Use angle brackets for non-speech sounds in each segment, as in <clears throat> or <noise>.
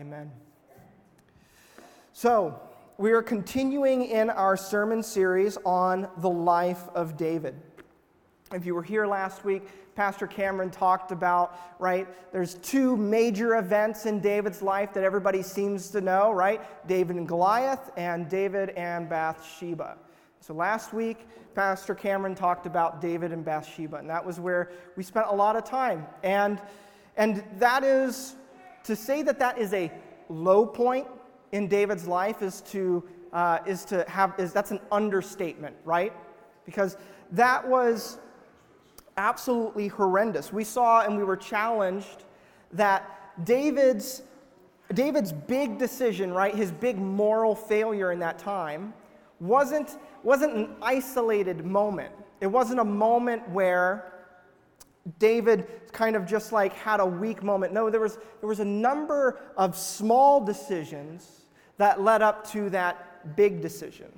Amen. So, we are continuing in our sermon series on the life of David. If you were here last week, Pastor Cameron talked about, right? There's two major events in David's life that everybody seems to know, right? David and Goliath and David and Bathsheba. So last week, Pastor Cameron talked about David and Bathsheba, and that was where we spent a lot of time. And, and that is to say that that is a low point in David's life is to, uh, is to have, is, that's an understatement, right? Because that was absolutely horrendous. We saw and we were challenged that David's, David's big decision, right, his big moral failure in that time, wasn't, wasn't an isolated moment. It wasn't a moment where David kind of just like had a weak moment. No, there was, there was a number of small decisions that led up to that big decision.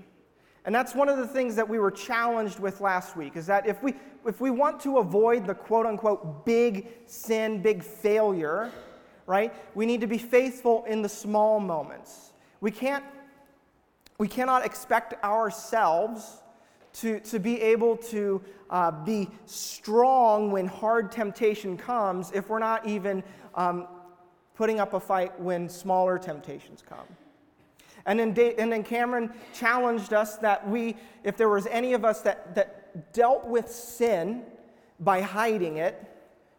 And that's one of the things that we were challenged with last week is that if we, if we want to avoid the quote unquote big sin, big failure, right, we need to be faithful in the small moments. We, can't, we cannot expect ourselves to, to be able to uh, be strong when hard temptation comes if we're not even um, putting up a fight when smaller temptations come. And then, da- and then Cameron challenged us that we, if there was any of us that, that dealt with sin by hiding it,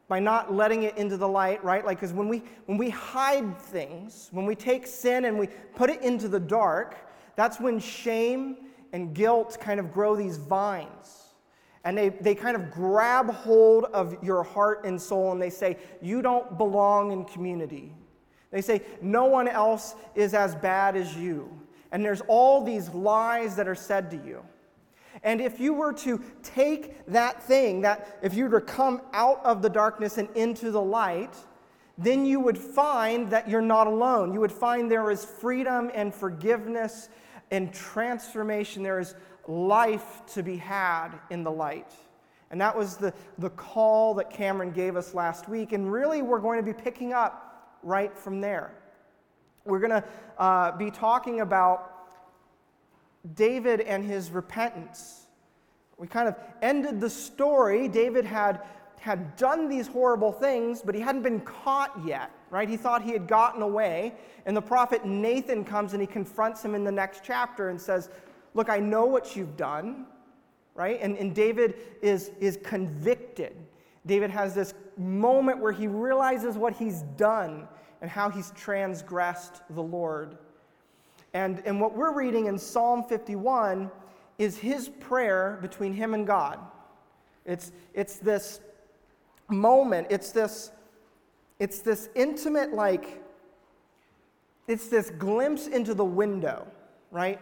by not letting it into the light, right? Like, because when we, when we hide things, when we take sin and we put it into the dark, that's when shame and guilt kind of grow these vines. And they, they kind of grab hold of your heart and soul and they say, You don't belong in community. They say, no one else is as bad as you. And there's all these lies that are said to you. And if you were to take that thing, that if you were to come out of the darkness and into the light, then you would find that you're not alone. You would find there is freedom and forgiveness and transformation. There is life to be had in the light. And that was the, the call that Cameron gave us last week. And really, we're going to be picking up right from there. We're going to uh, be talking about David and his repentance. We kind of ended the story. David had, had done these horrible things, but he hadn't been caught yet, right? He thought he had gotten away. And the prophet Nathan comes and he confronts him in the next chapter and says, Look, I know what you've done, right? And, and David is, is convicted. David has this moment where he realizes what he's done and how he's transgressed the Lord. And, and what we're reading in Psalm 51 is his prayer between him and God. It's, it's this moment, it's this, it's this intimate, like, it's this glimpse into the window, right?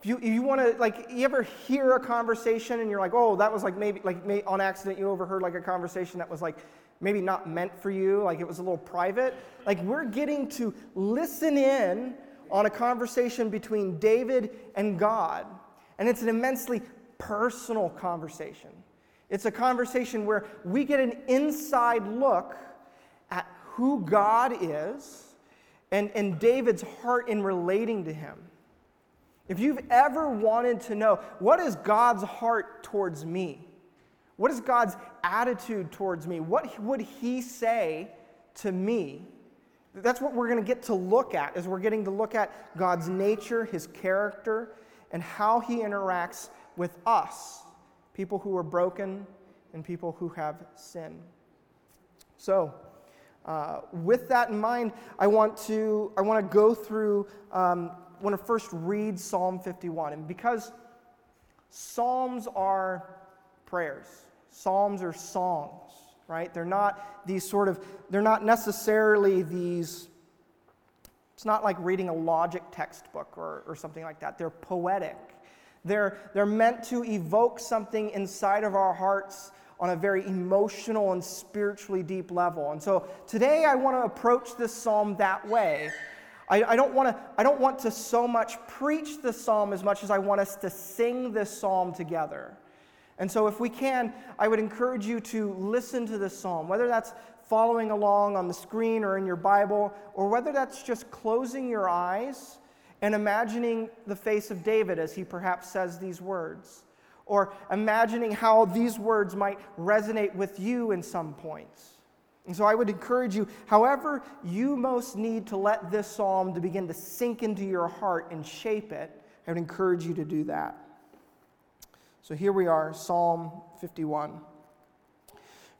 If you, you want to, like, you ever hear a conversation and you're like, oh, that was like maybe, like, may, on accident you overheard like a conversation that was like maybe not meant for you, like it was a little private. Like, we're getting to listen in on a conversation between David and God. And it's an immensely personal conversation. It's a conversation where we get an inside look at who God is and, and David's heart in relating to him. If you've ever wanted to know what is God's heart towards me, what is God's attitude towards me, what would He say to me? That's what we're going to get to look at, as we're getting to look at God's nature, His character, and how He interacts with us, people who are broken and people who have sin. So, uh, with that in mind, I want to I want to go through um, want to first read Psalm 51. And because Psalms are prayers, Psalms are songs, right? They're not these sort of, they're not necessarily these, it's not like reading a logic textbook or, or something like that. They're poetic. They're, they're meant to evoke something inside of our hearts on a very emotional and spiritually deep level. And so today I want to approach this psalm that way I, I, don't wanna, I don't want to so much preach the psalm as much as I want us to sing this psalm together. And so, if we can, I would encourage you to listen to this psalm, whether that's following along on the screen or in your Bible, or whether that's just closing your eyes and imagining the face of David as he perhaps says these words, or imagining how these words might resonate with you in some points. And so I would encourage you, however you most need to let this psalm to begin to sink into your heart and shape it, I would encourage you to do that. So here we are, Psalm 51.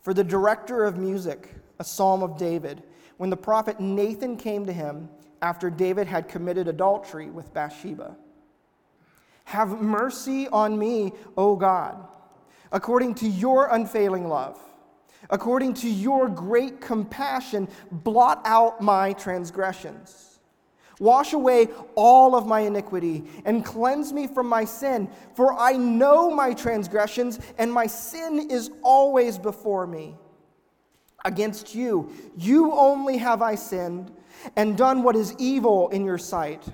For the director of music, a psalm of David, when the prophet Nathan came to him after David had committed adultery with Bathsheba. Have mercy on me, O God, according to your unfailing love According to your great compassion, blot out my transgressions. Wash away all of my iniquity and cleanse me from my sin, for I know my transgressions, and my sin is always before me. Against you, you only have I sinned and done what is evil in your sight.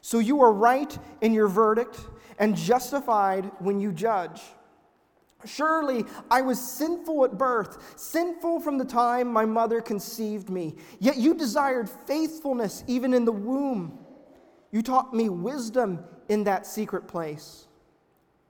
So you are right in your verdict and justified when you judge. Surely I was sinful at birth, sinful from the time my mother conceived me. Yet you desired faithfulness even in the womb. You taught me wisdom in that secret place.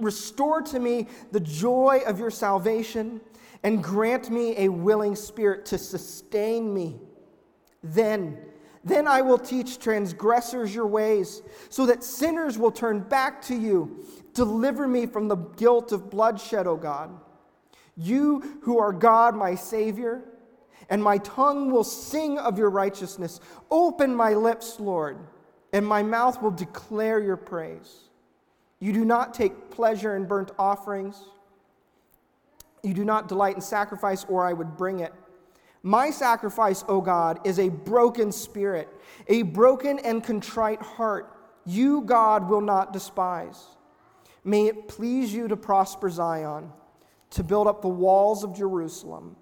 Restore to me the joy of your salvation and grant me a willing spirit to sustain me. Then, then I will teach transgressors your ways, so that sinners will turn back to you. Deliver me from the guilt of bloodshed, O God. You who are God, my Savior, and my tongue will sing of your righteousness. Open my lips, Lord, and my mouth will declare your praise. You do not take pleasure in burnt offerings. You do not delight in sacrifice, or I would bring it. My sacrifice, O God, is a broken spirit, a broken and contrite heart. You, God, will not despise. May it please you to prosper Zion, to build up the walls of Jerusalem.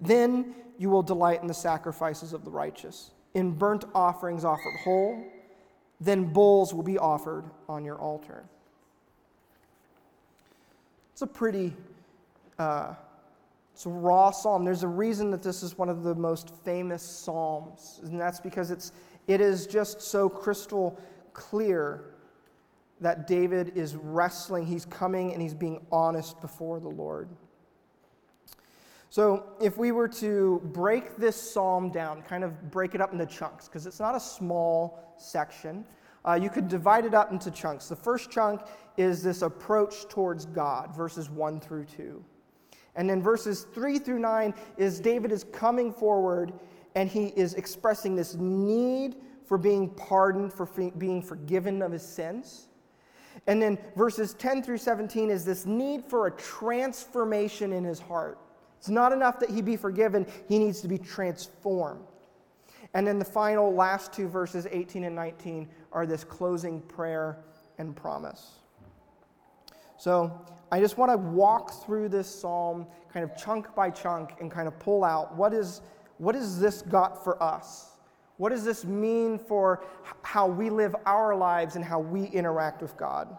Then you will delight in the sacrifices of the righteous, in burnt offerings offered whole. Then bulls will be offered on your altar. It's a pretty, uh, it's a raw psalm. There's a reason that this is one of the most famous psalms, and that's because it's, it is just so crystal clear that David is wrestling. He's coming and he's being honest before the Lord. So, if we were to break this psalm down, kind of break it up into chunks, because it's not a small section, uh, you could divide it up into chunks. The first chunk is this approach towards God, verses 1 through 2. And then verses 3 through 9 is David is coming forward and he is expressing this need for being pardoned, for being forgiven of his sins. And then verses 10 through 17 is this need for a transformation in his heart. It's not enough that he be forgiven, he needs to be transformed. And then the final last two verses, 18 and 19, are this closing prayer and promise. So I just want to walk through this psalm kind of chunk by chunk and kind of pull out what is what has this got for us? What does this mean for how we live our lives and how we interact with God?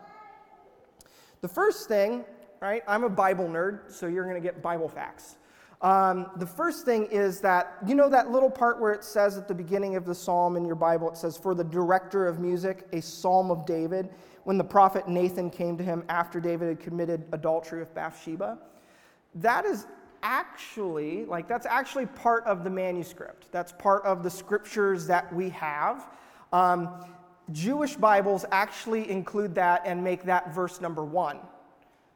The first thing, right, I'm a Bible nerd, so you're going to get Bible facts. Um, the first thing is that, you know, that little part where it says at the beginning of the psalm in your Bible, it says, For the director of music, a psalm of David, when the prophet Nathan came to him after David had committed adultery with Bathsheba. That is actually, like, that's actually part of the manuscript. That's part of the scriptures that we have. Um, Jewish Bibles actually include that and make that verse number one.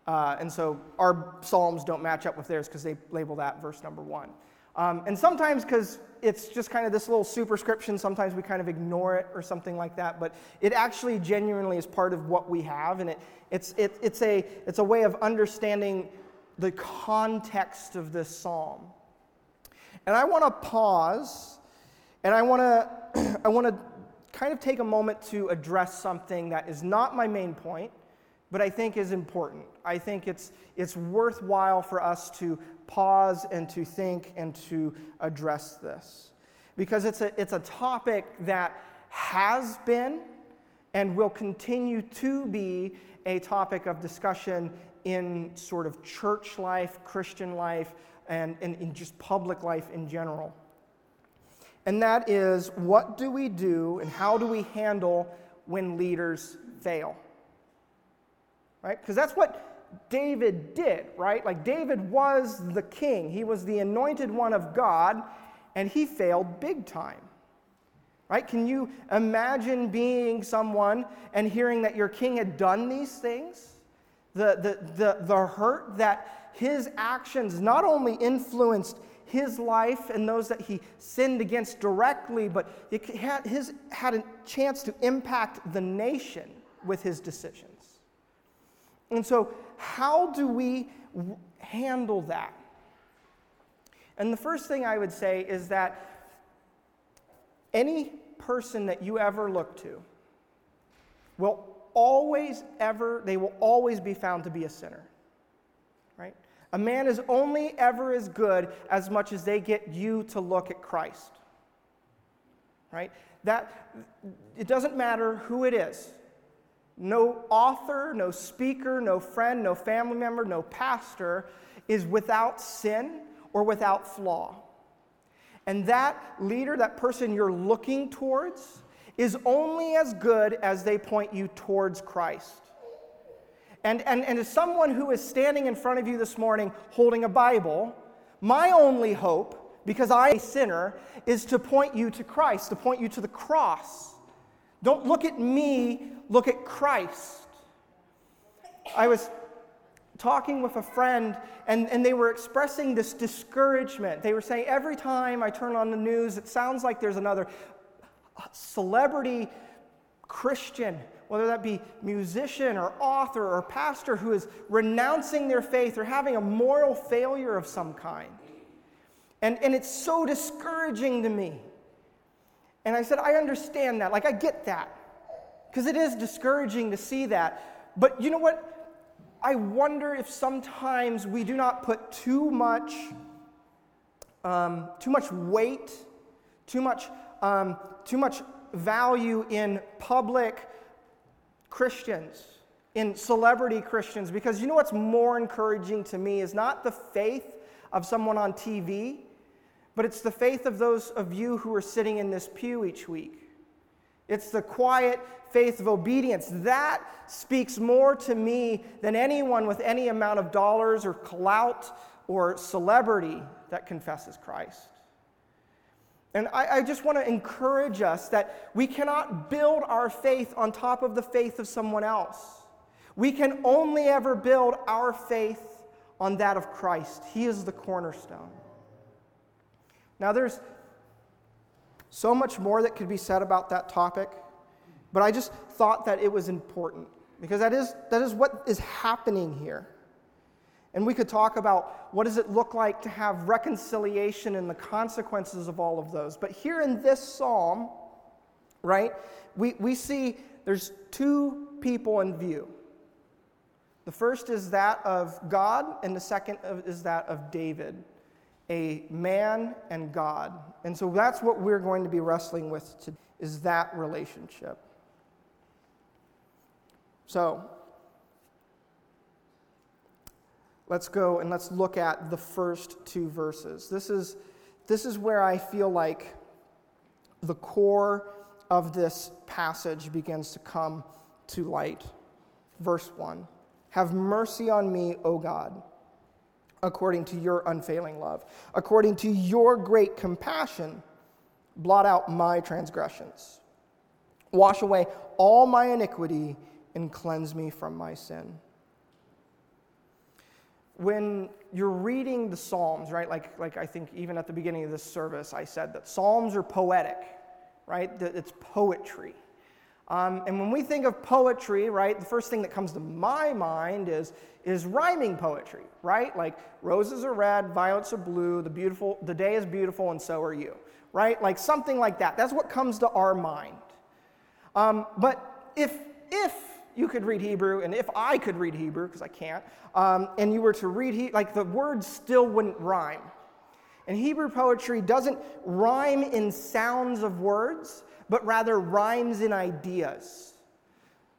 Uh, and so our Psalms don't match up with theirs because they label that verse number one. Um, and sometimes, because it's just kind of this little superscription, sometimes we kind of ignore it or something like that, but it actually genuinely is part of what we have, and it, it's, it, it's, a, it's a way of understanding the context of this psalm. And I want to pause and I want <clears throat> to I kind of take a moment to address something that is not my main point, but I think is important. I think it's it's worthwhile for us to pause and to think and to address this. Because it's a it's a topic that has been and will continue to be a topic of discussion in sort of church life, Christian life, and in just public life in general. And that is what do we do and how do we handle when leaders fail? Right? Because that's what David did, right? Like David was the king, he was the anointed one of God, and he failed big time. Right? Can you imagine being someone and hearing that your king had done these things? The, the, the, the hurt that his actions not only influenced his life and those that he sinned against directly, but it had, his, had a chance to impact the nation with his decisions. And so, how do we handle that? And the first thing I would say is that any person that you ever look to will always ever, they will always be found to be a sinner. Right? A man is only ever as good as much as they get you to look at Christ. Right? That it doesn't matter who it is. No author, no speaker, no friend, no family member, no pastor is without sin or without flaw. And that leader, that person you're looking towards, is only as good as they point you towards Christ. And, and, and as someone who is standing in front of you this morning holding a Bible, my only hope, because I am a sinner, is to point you to Christ, to point you to the cross. Don't look at me, look at Christ. I was talking with a friend, and, and they were expressing this discouragement. They were saying, Every time I turn on the news, it sounds like there's another celebrity Christian, whether that be musician or author or pastor, who is renouncing their faith or having a moral failure of some kind. And, and it's so discouraging to me. And I said, I understand that. Like, I get that. Because it is discouraging to see that. But you know what? I wonder if sometimes we do not put too much, um, too much weight, too much um, too much value in public Christians, in celebrity Christians, because you know what's more encouraging to me is not the faith of someone on TV, but it's the faith of those of you who are sitting in this pew each week. It's the quiet faith of obedience. That speaks more to me than anyone with any amount of dollars or clout or celebrity that confesses Christ. And I, I just want to encourage us that we cannot build our faith on top of the faith of someone else. We can only ever build our faith on that of Christ. He is the cornerstone. Now, there's so much more that could be said about that topic, but I just thought that it was important because that is, that is what is happening here. And we could talk about what does it look like to have reconciliation and the consequences of all of those. But here in this psalm, right, we, we see there's two people in view. The first is that of God, and the second is that of David, a man and God. And so that's what we're going to be wrestling with today, is that relationship. So, let's go and let's look at the first two verses. This is, this is where I feel like the core of this passage begins to come to light. Verse 1 Have mercy on me, O God, according to your unfailing love. According to your great compassion, blot out my transgressions. Wash away all my iniquity and cleanse me from my sin when you're reading the Psalms, right? Like, like I think even at the beginning of this service, I said that Psalms are poetic, right? That it's poetry. Um, and when we think of poetry, right, the first thing that comes to my mind is, is rhyming poetry, right? Like roses are red, violets are blue, the, beautiful, the day is beautiful, and so are you, right? Like something like that. That's what comes to our mind. Um, but if, if you could read Hebrew, and if I could read Hebrew, because I can't, um, and you were to read, he- like the words still wouldn't rhyme. And Hebrew poetry doesn't rhyme in sounds of words, but rather rhymes in ideas.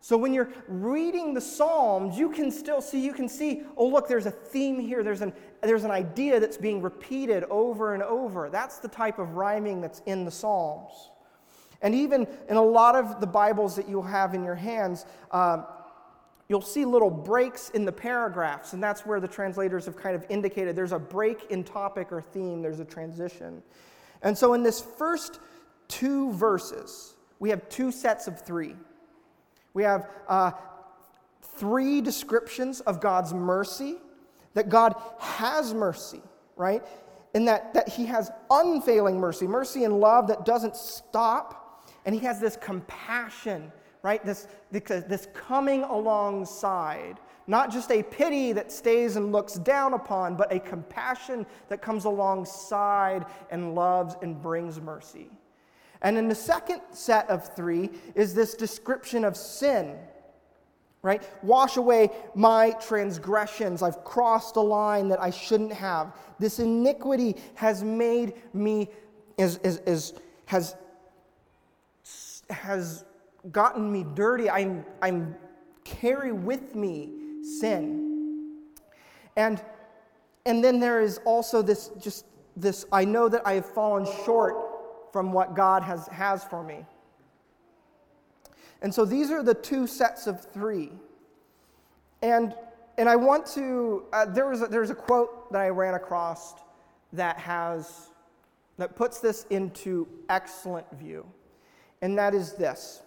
So when you're reading the Psalms, you can still see, you can see, oh, look, there's a theme here. There's an, there's an idea that's being repeated over and over. That's the type of rhyming that's in the Psalms. And even in a lot of the Bibles that you'll have in your hands, um, you'll see little breaks in the paragraphs, and that's where the translators have kind of indicated there's a break in topic or theme, there's a transition. And so in this first two verses, we have two sets of three. We have uh, three descriptions of God's mercy, that God has mercy, right? And that, that He has unfailing mercy, mercy and love that doesn't stop. And He has this compassion, right? This, this coming alongside. Not just a pity that stays and looks down upon, but a compassion that comes alongside and loves and brings mercy. And in the second set of three is this description of sin, right? Wash away my transgressions. I've crossed a line that I shouldn't have. This iniquity has made me, is, is, is, has, has gotten me dirty. I'm, I'm carry with me sin. And, and then there is also this, just this, I know that I have fallen short from what God has, has for me. And so these are the two sets of three. And, and I want to, uh, there was a, there's a quote that I ran across that has, that puts this into excellent view. And that is this,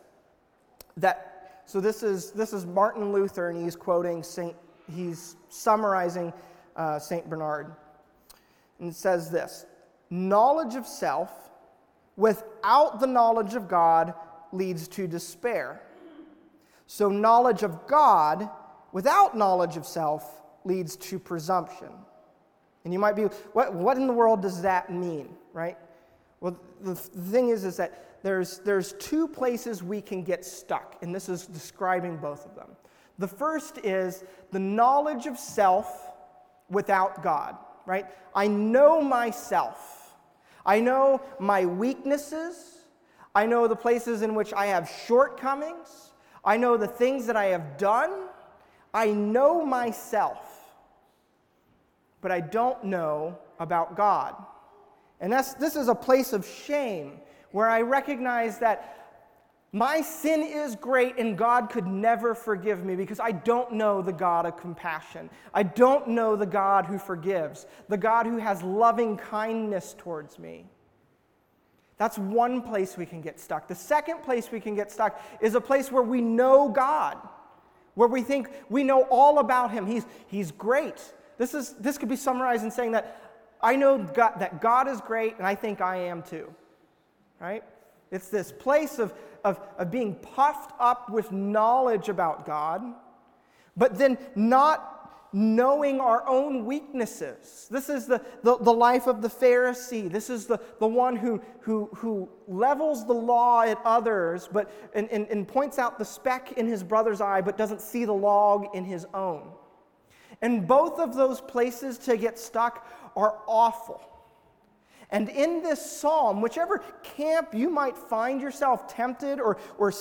that, so this is, this is Martin Luther and he's quoting Saint, he's summarizing uh, Saint Bernard. And it says this, knowledge of self without the knowledge of God leads to despair. So, knowledge of God without knowledge of self leads to presumption. And you might be, what, what in the world does that mean, right? Well, the, thing is, is that there's, there's two places we can get stuck, and this is describing both of them. The first is the knowledge of self without God, right? I know myself. I know my weaknesses. I know the places in which I have shortcomings. I know the things that I have done. I know myself. But I don't know about God. And that's, this is a place of shame where I recognize that my sin is great, and God could never forgive me because I don't know the God of compassion. I don't know the God who forgives, the God who has loving kindness towards me. That's one place we can get stuck. The second place we can get stuck is a place where we know God, where we think we know all about Him. He's, he's great. This, is, this could be summarized in saying that I know God, that God is great, and I think I am too. Right? It's this place of of, of being puffed up with knowledge about God, but then not knowing our own weaknesses. This is the, the, the, life of the Pharisee. This is the, the one who, who, who levels the law at others but, and, and, and points out the speck in his brother's eye, but doesn't see the log in his own. And both of those places to get stuck are awful. And in this psalm, whichever camp you might find yourself tempted or, or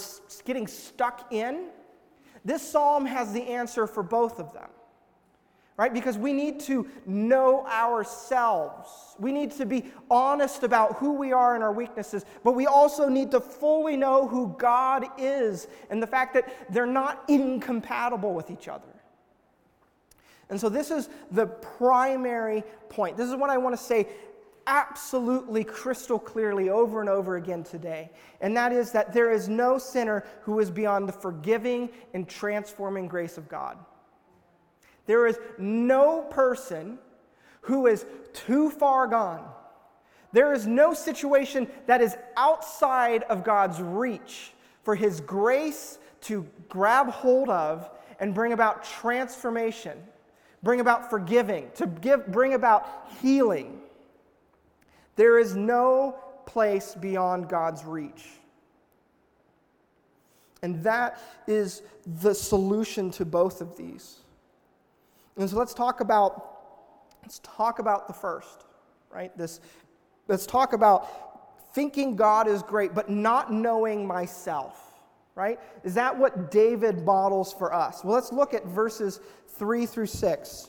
getting stuck in, this psalm has the answer for both of them. Right? Because we need to know ourselves. We need to be honest about who we are and our weaknesses, but we also need to fully know who God is and the fact that they're not incompatible with each other. And so, this is the primary point. This is what I want to say absolutely crystal clearly over and over again today, and that is that there is no sinner who is beyond the forgiving and transforming grace of God. There is no person who is too far gone. There is no situation that is outside of God's reach for His grace to grab hold of and bring about transformation, bring about forgiving, to give, bring about healing. There is no place beyond God's reach. And that is the solution to both of these. And so let's talk about let's talk about the first, right? This let's talk about thinking God is great but not knowing myself right? Is that what David models for us? Well, let's look at verses 3 through 6.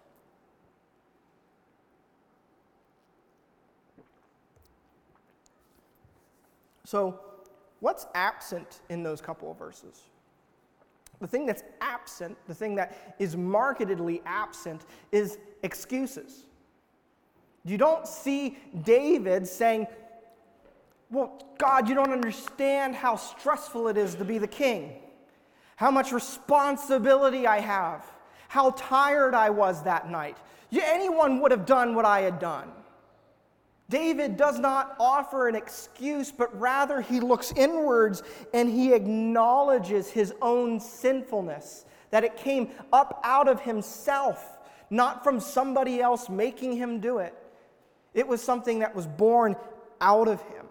So, what's absent in those couple of verses? The thing that's absent, the thing that is markedly absent, is excuses. You don't see David saying, well, God, you don't understand how stressful it is to be the king, how much responsibility I have, how tired I was that night. Anyone would have done what I had done. David does not offer an excuse, but rather he looks inwards and he acknowledges his own sinfulness, that it came up out of himself, not from somebody else making him do it. It was something that was born out of him.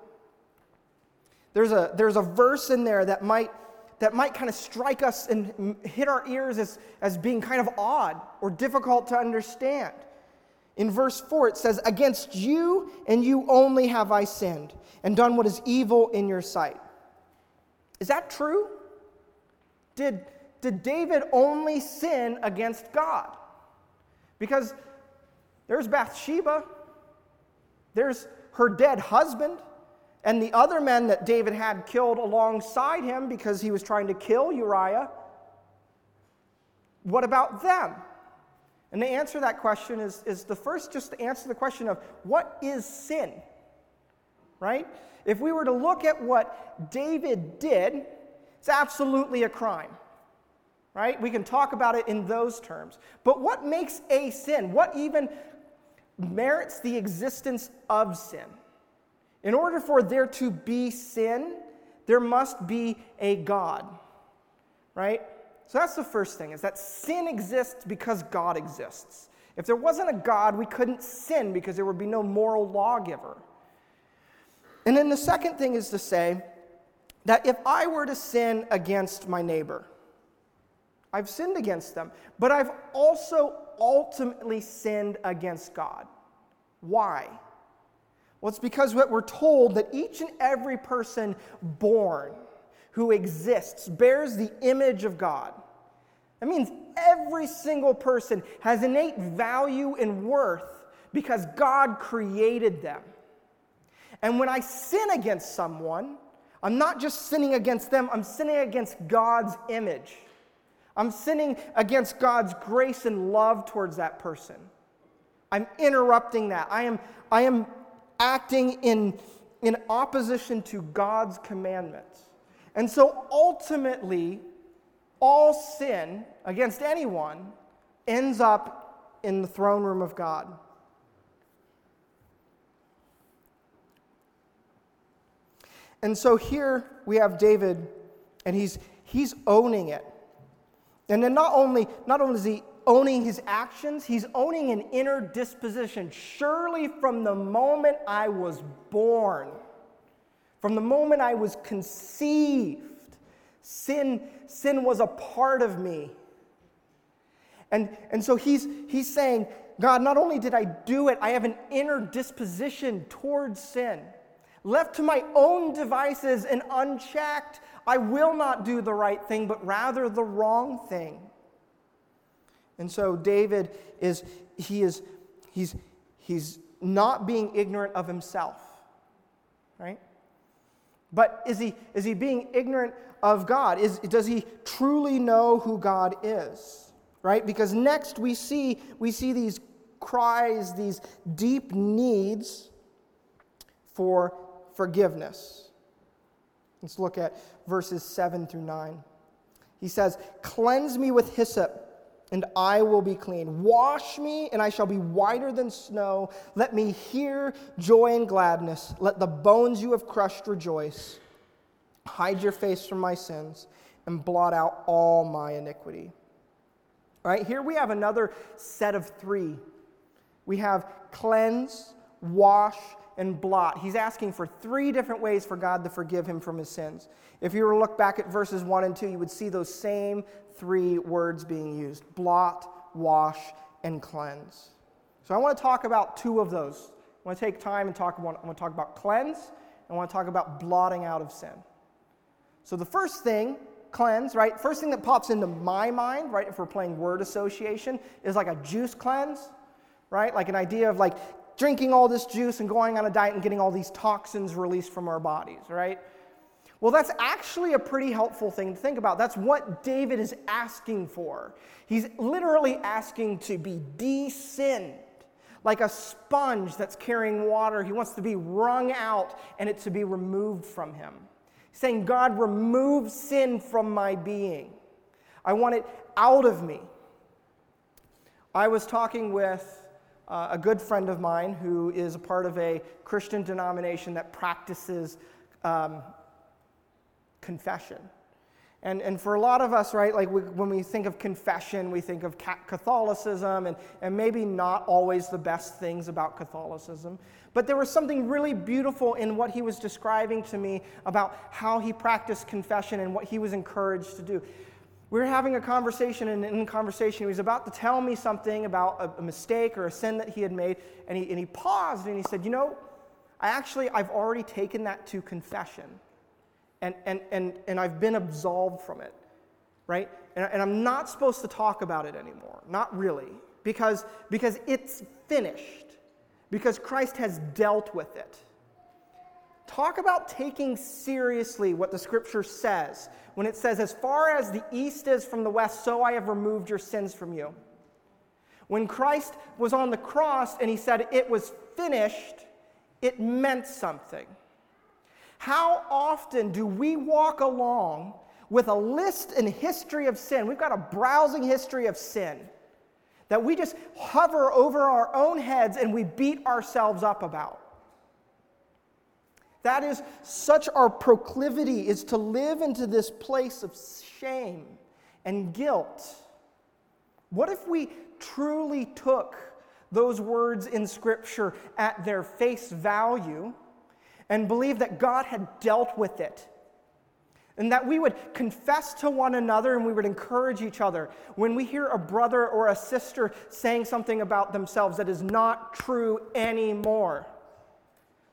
There's a, there's a verse in there that might, that might kind of strike us and hit our ears as, as being kind of odd or difficult to understand. In verse 4, it says, Against you and you only have I sinned, and done what is evil in your sight. Is that true? Did, did David only sin against God? Because there's Bathsheba, there's her dead husband, and the other men that David had killed alongside him because he was trying to kill Uriah, what about them? And the answer to that question is, is the first just to answer the question of what is sin? Right? If we were to look at what David did, it's absolutely a crime. Right? We can talk about it in those terms. But what makes a sin? What even merits the existence of sin? In order for there to be sin, there must be a God, right? So that's the first thing, is that sin exists because God exists. If there wasn't a God, we couldn't sin because there would be no moral lawgiver. And then the second thing is to say that if I were to sin against my neighbor, I've sinned against them, but I've also ultimately sinned against God. Why? Well, it's because what we're told that each and every person born who exists bears the image of God. That means every single person has innate value and worth because God created them. And when I sin against someone, I'm not just sinning against them, I'm sinning against God's image. I'm sinning against God's grace and love towards that person. I'm interrupting that. I am, I am acting in, in opposition to God's commandments. And so ultimately, all sin against anyone ends up in the throne room of God. And so here we have David, and he's, he's owning it. And then not only, not only is he owning his actions, he's owning an inner disposition. Surely from the moment I was born, from the moment I was conceived, sin, sin was a part of me. And, and so he's, he's saying, God, not only did I do it, I have an inner disposition towards sin. Left to my own devices and unchecked, I will not do the right thing, but rather the wrong thing. And so David is, he is, he's, he's not being ignorant of himself, right? But is he, is he being ignorant of God? Is, does he truly know who God is? Right? Because next we see, we see these cries, these deep needs for forgiveness. Let's look at verses 7 through 9. He says, Cleanse me with hyssop, and I will be clean. Wash me, and I shall be whiter than snow. Let me hear joy and gladness. Let the bones you have crushed rejoice. Hide your face from my sins, and blot out all my iniquity. All right, here we have another set of three. We have cleanse, wash, and blot. He's asking for three different ways for God to forgive him from his sins. If you were to look back at verses 1 and 2, you would see those same three words being used blot, wash, and cleanse. So I want to talk about two of those. I want to take time and talk about, I want to talk about cleanse, and I want to talk about blotting out of sin. So the first thing, cleanse, right? First thing that pops into my mind, right, if we're playing word association, is like a juice cleanse, right? Like an idea of like drinking all this juice and going on a diet and getting all these toxins released from our bodies, right? Well, that's actually a pretty helpful thing to think about. That's what David is asking for. He's literally asking to be de-sinned, like a sponge that's carrying water. He wants to be wrung out and it to be removed from him. He's saying, God, remove sin from my being. I want it out of me. I was talking with uh, a good friend of mine who is a part of a Christian denomination that practices um, confession. And, and for a lot of us, right, like we, when we think of confession, we think of Catholicism and, and maybe not always the best things about Catholicism. But there was something really beautiful in what he was describing to me about how he practiced confession and what he was encouraged to do we were having a conversation, and in the conversation, he was about to tell me something about a, mistake or a sin that he had made, and he, and he paused and he said, You know, I actually, I've already taken that to confession, and, and, and, and I've been absolved from it, right? And, and I'm not supposed to talk about it anymore, not really, because, because it's finished, because Christ has dealt with it. Talk about taking seriously what the scripture says when it says, As far as the east is from the west, so I have removed your sins from you. When Christ was on the cross and he said, It was finished, it meant something. How often do we walk along with a list and history of sin? We've got a browsing history of sin that we just hover over our own heads and we beat ourselves up about. That is such our proclivity is to live into this place of shame and guilt. What if we truly took those words in Scripture at their face value and believed that God had dealt with it? And that we would confess to one another and we would encourage each other. When we hear a brother or a sister saying something about themselves that is not true anymore,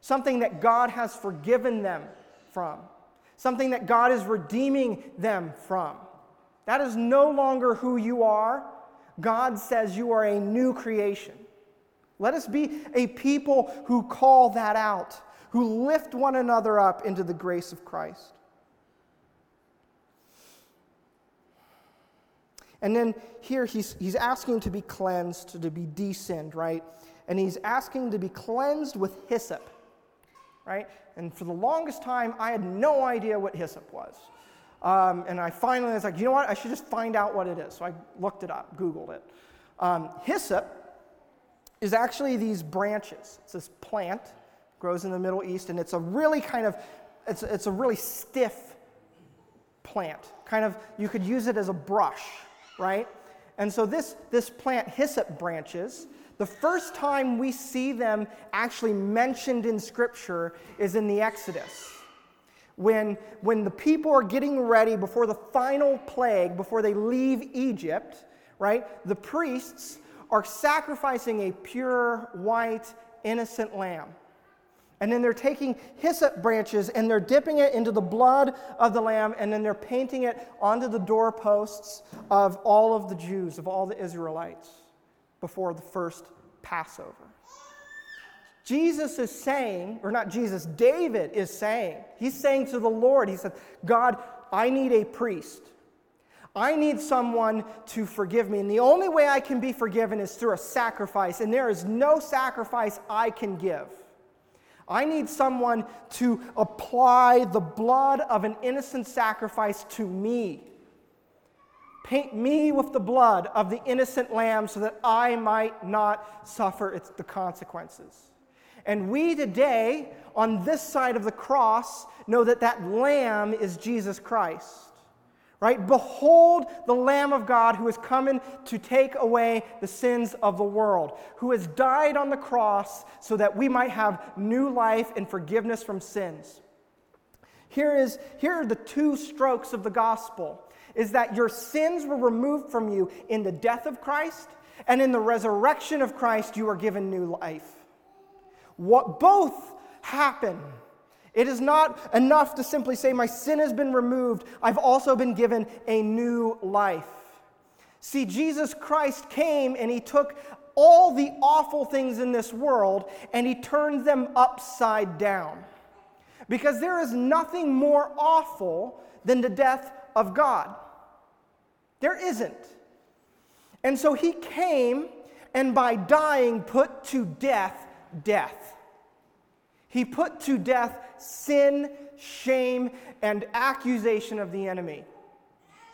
something that God has forgiven them from, something that God is redeeming them from. That is no longer who you are. God says you are a new creation. Let us be a people who call that out, who lift one another up into the grace of Christ. And then here he's, he's asking to be cleansed, to be de-sinned, right? And he's asking to be cleansed with hyssop right? And for the longest time, I had no idea what hyssop was. Um, and I finally was like, you know what? I should just find out what it is. So I looked it up, Googled it. Um, hyssop is actually these branches. It's this plant, grows in the Middle East, and it's a really kind of, it's, it's a really stiff plant. Kind of, you could use it as a brush, right? And so this, this plant, hyssop branches, the first time we see them actually mentioned in Scripture is in the Exodus. When, when the people are getting ready before the final plague, before they leave Egypt, right, the priests are sacrificing a pure, white, innocent lamb. And then they're taking hyssop branches and they're dipping it into the blood of the lamb, and then they're painting it onto the doorposts of all of the Jews, of all the Israelites before the first Passover. Jesus is saying, or not Jesus, David is saying, he's saying to the Lord, he said, God, I need a priest. I need someone to forgive me. And the only way I can be forgiven is through a sacrifice. And there is no sacrifice I can give. I need someone to apply the blood of an innocent sacrifice to me. Paint me with the blood of the innocent lamb so that I might not suffer its, the consequences. And we today, on this side of the cross, know that that lamb is Jesus Christ. Right? Behold the Lamb of God who is coming to take away the sins of the world, who has died on the cross so that we might have new life and forgiveness from sins. Here, is, here are the two strokes of the gospel is that your sins were removed from you in the death of Christ, and in the resurrection of Christ, you are given new life. What both happen. It is not enough to simply say, My sin has been removed. I've also been given a new life. See, Jesus Christ came and he took all the awful things in this world and he turned them upside down. Because there is nothing more awful than the death of God. There isn't. And so he came and by dying put to death death. He put to death sin, shame, and accusation of the enemy.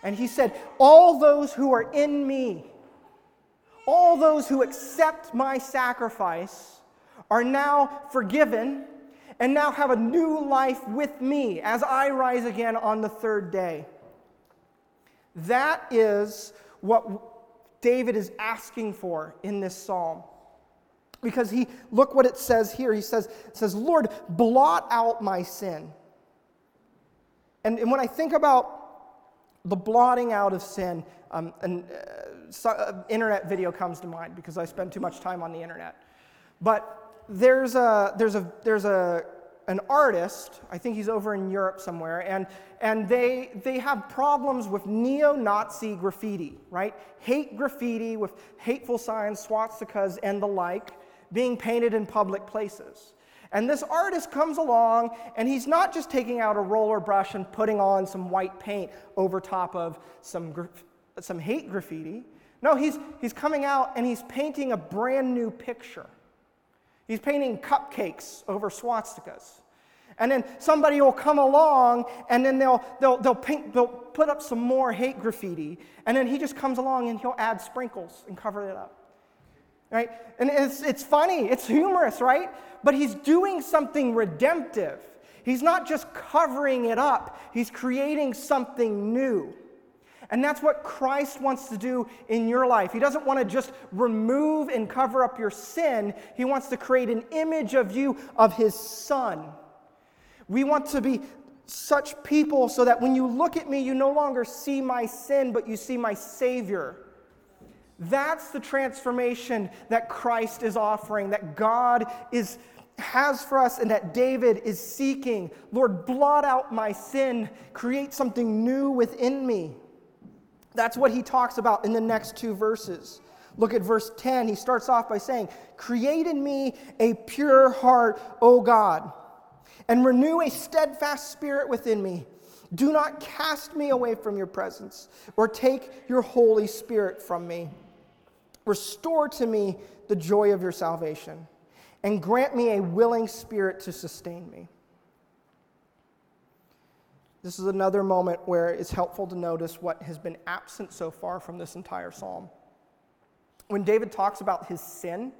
And he said, All those who are in me, all those who accept my sacrifice, are now forgiven and now have a new life with me as I rise again on the third day. That is what David is asking for in this psalm. Because he, look what it says here. He says, says Lord, blot out my sin. And, and when I think about the blotting out of sin, um, an uh, so, uh, internet video comes to mind because I spend too much time on the internet. But there's a, there's a, there's a, an artist, I think he's over in Europe somewhere, and, and they, they have problems with neo Nazi graffiti, right? Hate graffiti with hateful signs, swastikas, and the like being painted in public places. And this artist comes along, and he's not just taking out a roller brush and putting on some white paint over top of some, some hate graffiti. No, he's, he's coming out and he's painting a brand new picture. He's painting cupcakes over swastikas. And then somebody will come along and then they'll, they'll, they'll, paint, they'll put up some more hate graffiti. And then he just comes along and he'll add sprinkles and cover it up right? And it's, it's funny, it's humorous, right? But he's doing something redemptive. He's not just covering it up, he's creating something new. And that's what Christ wants to do in your life. He doesn't want to just remove and cover up your sin, He wants to create an image of you of His Son. We want to be such people so that when you look at me, you no longer see my sin, but you see my Savior. That's the transformation that Christ is offering, that God is, has for us, and that David is seeking. Lord, blot out my sin, create something new within me. That's what he talks about in the next two verses. Look at verse 10. He starts off by saying, Create in me a pure heart, O God, and renew a steadfast spirit within me. Do not cast me away from your presence or take your Holy Spirit from me. Restore to me the joy of your salvation, and grant me a willing spirit to sustain me. This is another moment where it's helpful to notice what has been absent so far from this entire psalm. When David talks about his sin,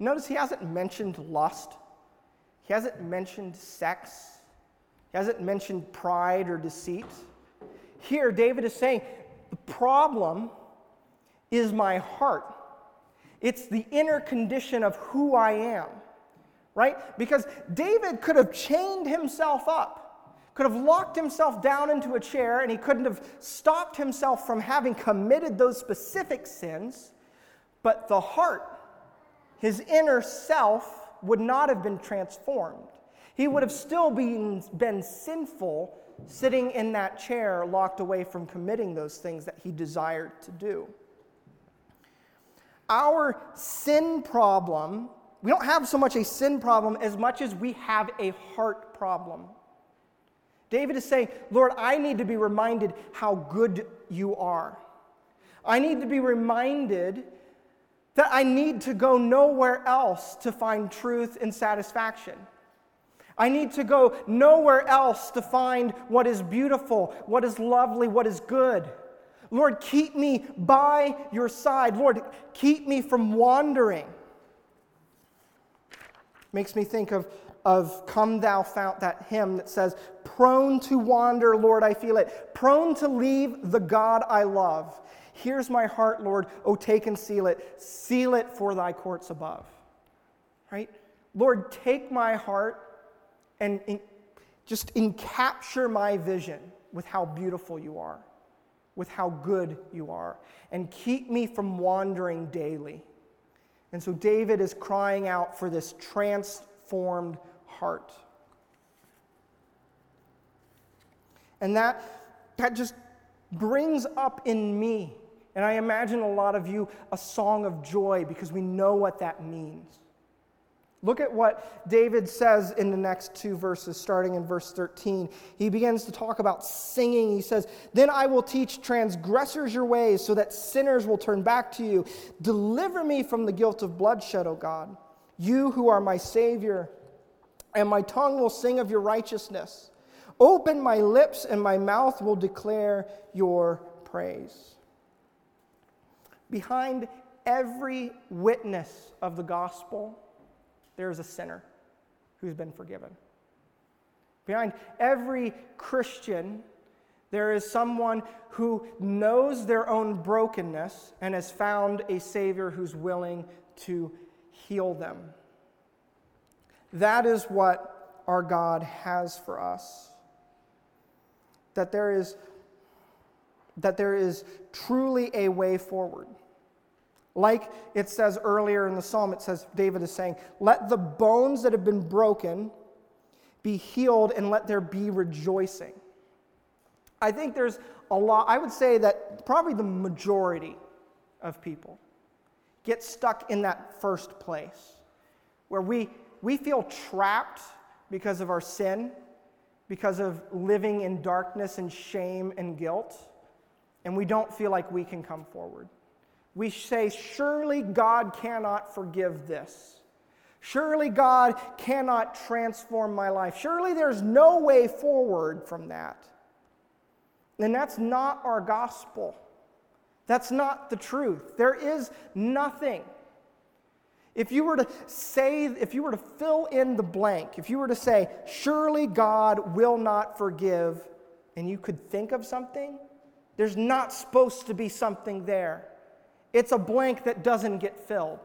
notice he hasn't mentioned lust, he hasn't mentioned sex, he hasn't mentioned pride or deceit. Here, David is saying, the problem is my heart. It's the inner condition of who I am, right? Because David could have chained himself up, could have locked himself down into a chair, and he couldn't have stopped himself from having committed those specific sins. But the heart, his inner self, would not have been transformed. He would have still been, been sinful sitting in that chair, locked away from committing those things that he desired to do. Our sin problem we don't have so much a sin problem as much as we have a heart problem. David is saying, Lord, I need to be reminded how good you are. I need to be reminded that I need to go nowhere else to find truth and satisfaction. I need to go nowhere else to find what is beautiful, what is lovely, what is good. Lord, keep me by your side. Lord, keep me from wandering. Makes me think of, of Come Thou Fount, that hymn that says, Prone to wander, Lord, I feel it. Prone to leave the God I love. Here's my heart, Lord. Oh, take and seal it. Seal it for thy courts above. Right? Lord, take my heart and in, just encapture my vision with how beautiful you are, with how good you are, and keep me from wandering daily. And so David is crying out for this transformed heart. And that, that just brings up in me, and I imagine a lot of you, a song of joy because we know what that means. Look at what David says in the next two verses, starting in verse 13. He begins to talk about singing. He says, Then I will teach transgressors your ways, so that sinners will turn back to you. Deliver me from the guilt of bloodshed, O God, you who are my Savior, and my tongue will sing of your righteousness. Open my lips, and my mouth will declare your praise. Behind every witness of the gospel, there is a sinner who's been forgiven. Behind every Christian, there is someone who knows their own brokenness and has found a Savior who's willing to heal them. That is what our God has for us. That there is, that there is truly a way forward. Like it says earlier in the psalm, it says, David is saying, Let the bones that have been broken be healed and let there be rejoicing. I think there's a lot, I would say that probably the majority of people get stuck in that first place where we, we feel trapped because of our sin, because of living in darkness and shame and guilt, and we don't feel like we can come forward we say, Surely God cannot forgive this. Surely God cannot transform my life. Surely there's no way forward from that. And that's not our gospel. That's not the truth. There is nothing. If you were to say, if you were to fill in the blank, if you were to say, surely God will not forgive, and you could think of something, there's not supposed to be something there. It's a blank that doesn't get filled.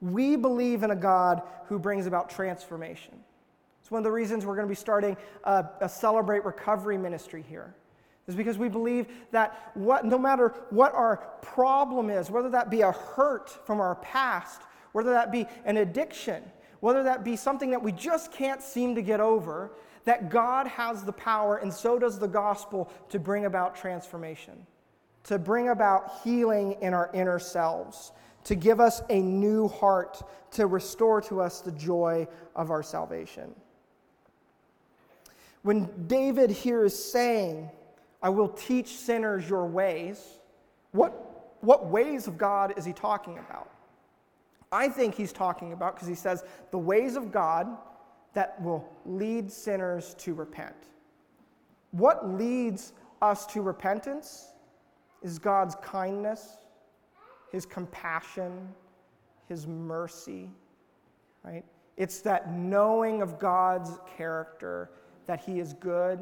We believe in a God who brings about transformation. It's one of the reasons we're going to be starting a, a Celebrate Recovery ministry here. Is because we believe that what, no matter what our problem is, whether that be a hurt from our past, whether that be an addiction, whether that be something that we just can't seem to get over, that God has the power, and so does the gospel, to bring about transformation to bring about healing in our inner selves, to give us a new heart, to restore to us the joy of our salvation. When David here is saying, I will teach sinners your ways, what, what ways of God is he talking about? I think he's talking about, because he says, the ways of God that will lead sinners to repent. What leads us to repentance? is God's kindness, His compassion, His mercy, right? It's that knowing of God's character, that He is good,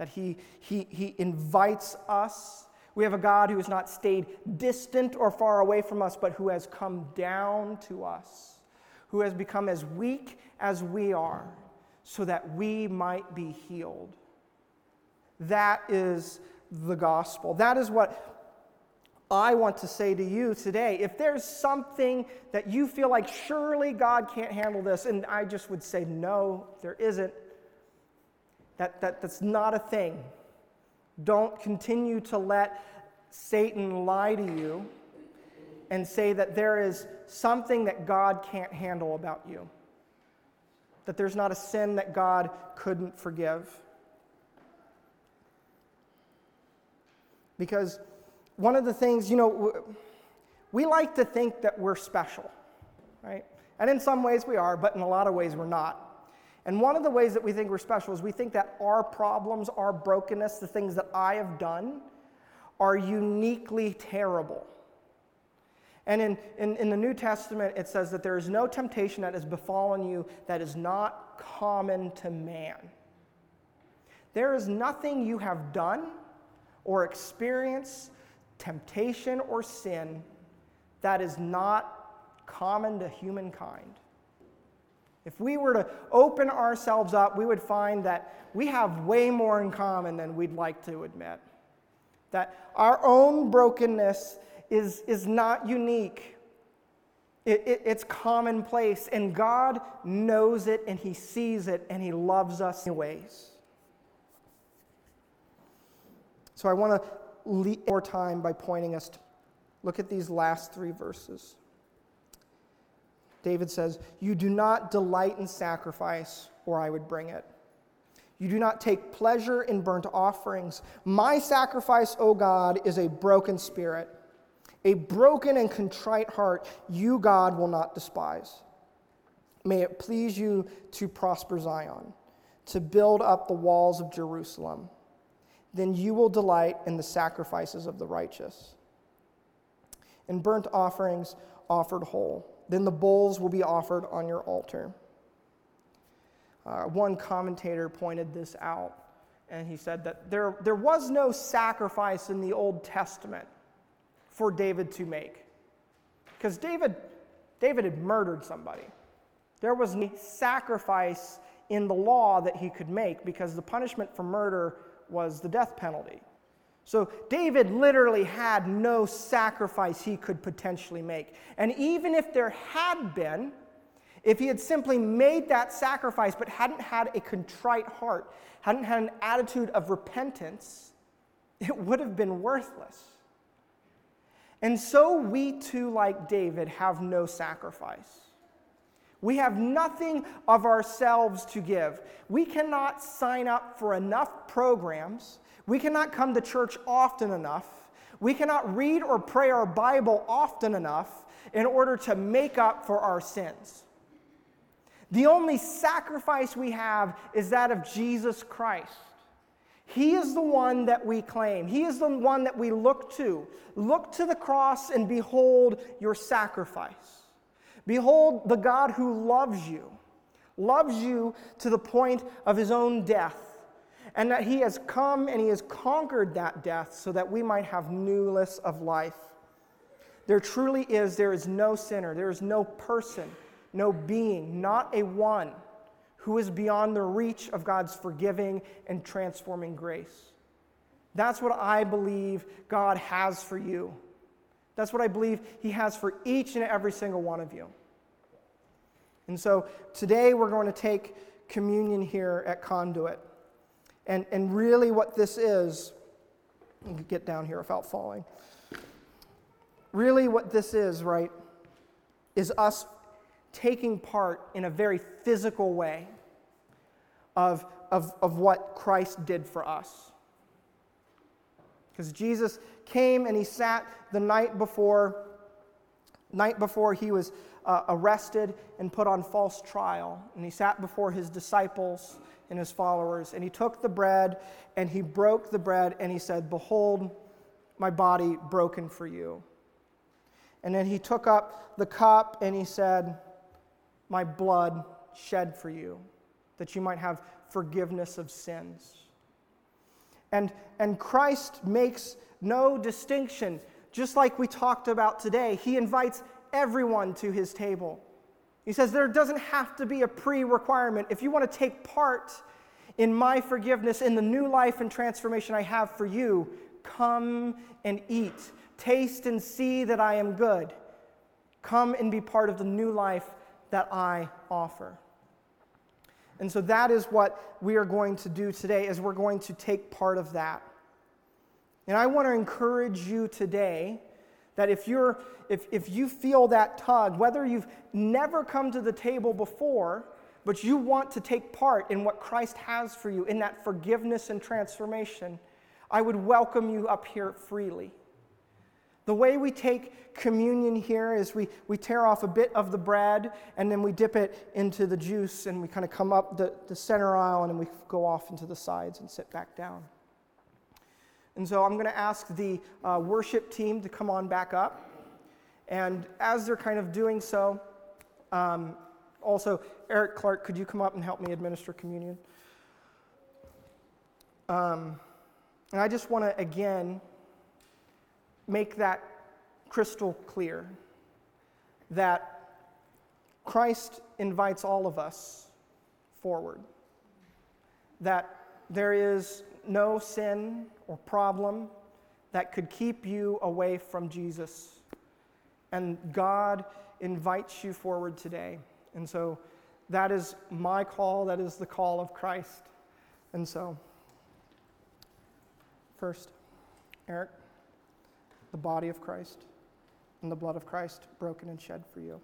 that He, he, he invites us. We have a God who has not stayed distant or far away from us, but who has come down to us, who has become as weak as we are, so that we might be healed. That is the gospel. That is what I want to say to you today. If there's something that you feel like surely God can't handle this, and I just would say, no, there isn't, that, that, that's not a thing. Don't continue to let Satan lie to you and say that there is something that God can't handle about you, that there's not a sin that God couldn't forgive. Because one of the things, you know, we like to think that we're special, right? And in some ways we are, but in a lot of ways we're not. And one of the ways that we think we're special is we think that our problems, our brokenness, the things that I have done, are uniquely terrible. And in, in, in, the New Testament, it says that there is no temptation that has befallen you that is not common to man. There is nothing you have done or experienced, temptation or sin, that is not common to humankind. If we were to open ourselves up, we would find that we have way more in common than we'd like to admit. That our own brokenness is, is not unique, it, it, it's commonplace. And God knows it and He sees it and He loves us in ways. So I want to lead more time by pointing us to look at these last three verses. David says, You do not delight in sacrifice, or I would bring it. You do not take pleasure in burnt offerings. My sacrifice, O God, is a broken spirit. A broken and contrite heart, you, God, will not despise. May it please you to prosper Zion, to build up the walls of Jerusalem. Then you will delight in the sacrifices of the righteous. And burnt offerings offered whole. Then the bulls will be offered on your altar. Uh, one commentator pointed this out, and he said that there, there was no sacrifice in the Old Testament for David to make. Because David, David had murdered somebody. There was no sacrifice in the law that he could make because the punishment for murder was the death penalty. So David literally had no sacrifice he could potentially make. And even if there had been, if he had simply made that sacrifice but hadn't had a contrite heart, hadn't had an attitude of repentance, it would have been worthless. And so we too, like David, have no sacrifice. We have nothing of ourselves to give. We cannot sign up for enough programs we cannot come to church often enough. We cannot read or pray our Bible often enough in order to make up for our sins. The only sacrifice we have is that of Jesus Christ. He is the one that we claim. He is the one that we look to. Look to the cross and behold your sacrifice. Behold the God who loves you, loves you to the point of his own death and that he has come and he has conquered that death so that we might have newness of life. There truly is, there is no sinner, there is no person, no being, not a one who is beyond the reach of God's forgiving and transforming grace. That's what I believe God has for you. That's what I believe He has for each and every single one of you. And so today we're going to take communion here at Conduit. And, and really, what this is, get down here without falling. Really, what this is, right, is us taking part in a very physical way of, of, of what Christ did for us. Because Jesus came and he sat the night before, night before he was uh, arrested and put on false trial. And he sat before his disciples and his followers. And he took the bread and he broke the bread and he said, Behold, my body broken for you. And then he took up the cup and he said, My blood shed for you, that you might have forgiveness of sins. And, and Christ makes no distinction, just like we talked about today. He invites everyone to his table. He says there doesn't have to be a pre requirement. If you want to take part in my forgiveness, in the new life and transformation I have for you, come and eat. Taste and see that I am good. Come and be part of the new life that I offer. And so that is what we are going to do today is we're going to take part of that. And I want to encourage you today That if, you're, if, if you feel that tug, whether you've never come to the table before, but you want to take part in what Christ has for you, in that forgiveness and transformation, I would welcome you up here freely. The way we take communion here is we, we tear off a bit of the bread and then we dip it into the juice and we kind of come up the, the center aisle and then we go off into the sides and sit back down. And so I'm going to ask the uh, worship team to come on back up. And as they're kind of doing so, um, also, Eric Clark, could you come up and help me administer communion? Um, and I just want to again make that crystal clear that Christ invites all of us forward. That there is no sin or problem that could keep you away from Jesus. And God invites you forward today. And so that is my call, that is the call of Christ. And so, first, Eric, the body of Christ and the blood of Christ broken and shed for you.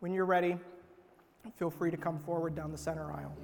When you're ready, feel free to come forward down the center aisle.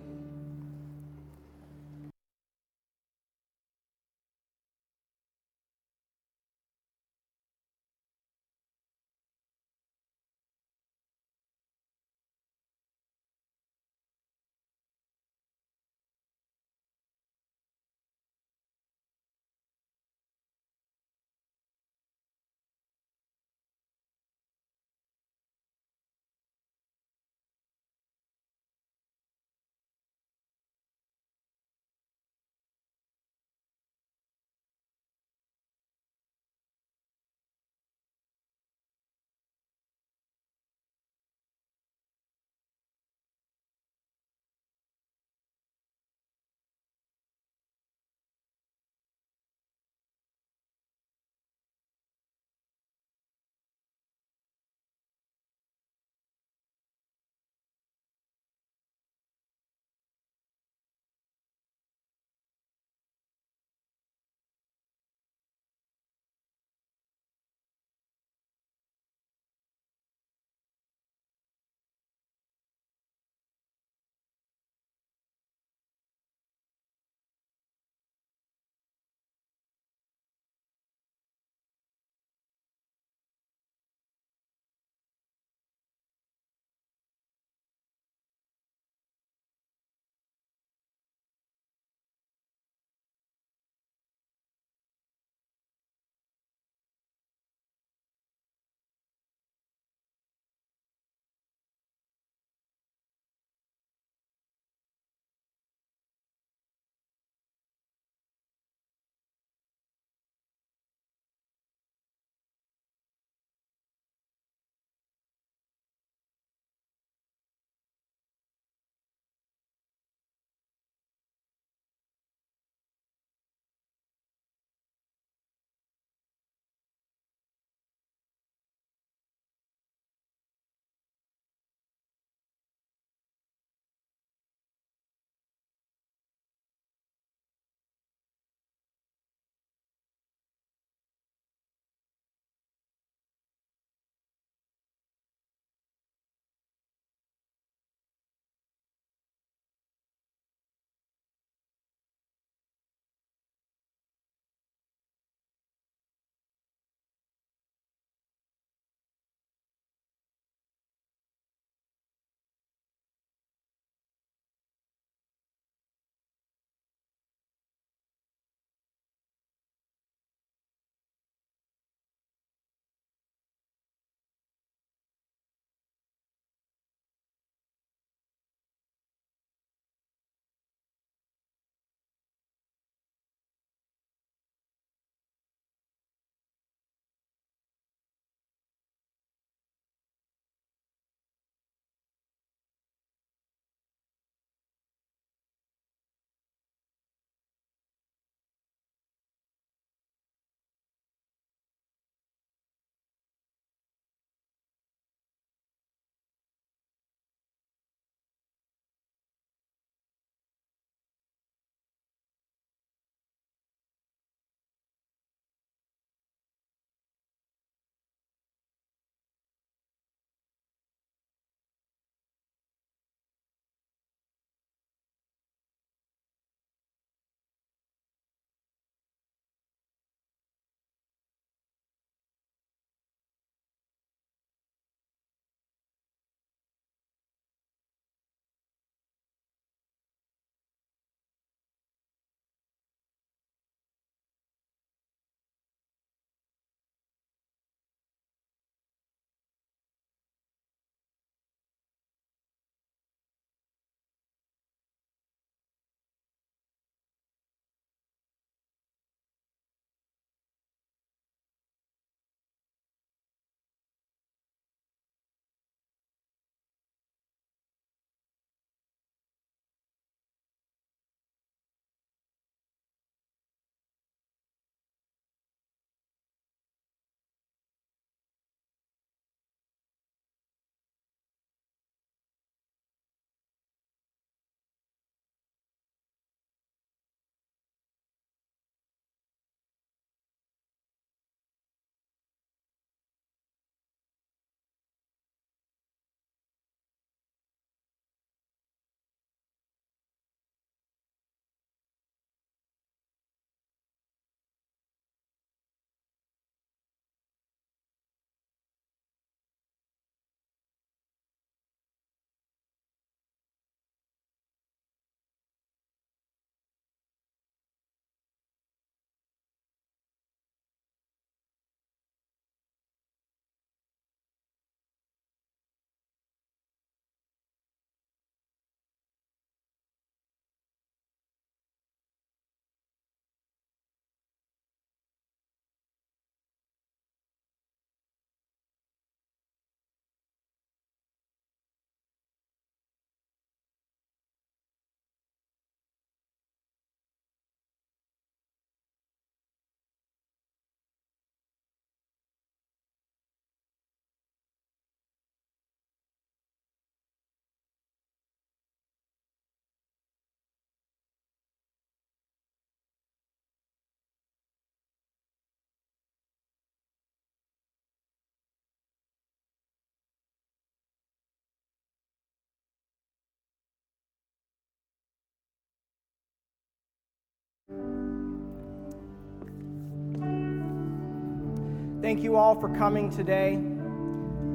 Thank you all for coming today.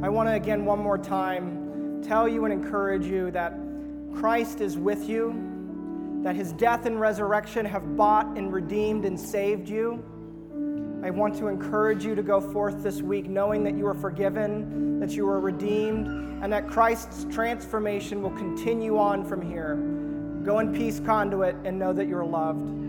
I want to again, one more time, tell you and encourage you that Christ is with you, that his death and resurrection have bought and redeemed and saved you. I want to encourage you to go forth this week knowing that you are forgiven, that you are redeemed, and that Christ's transformation will continue on from here. Go in peace, conduit, and know that you're loved.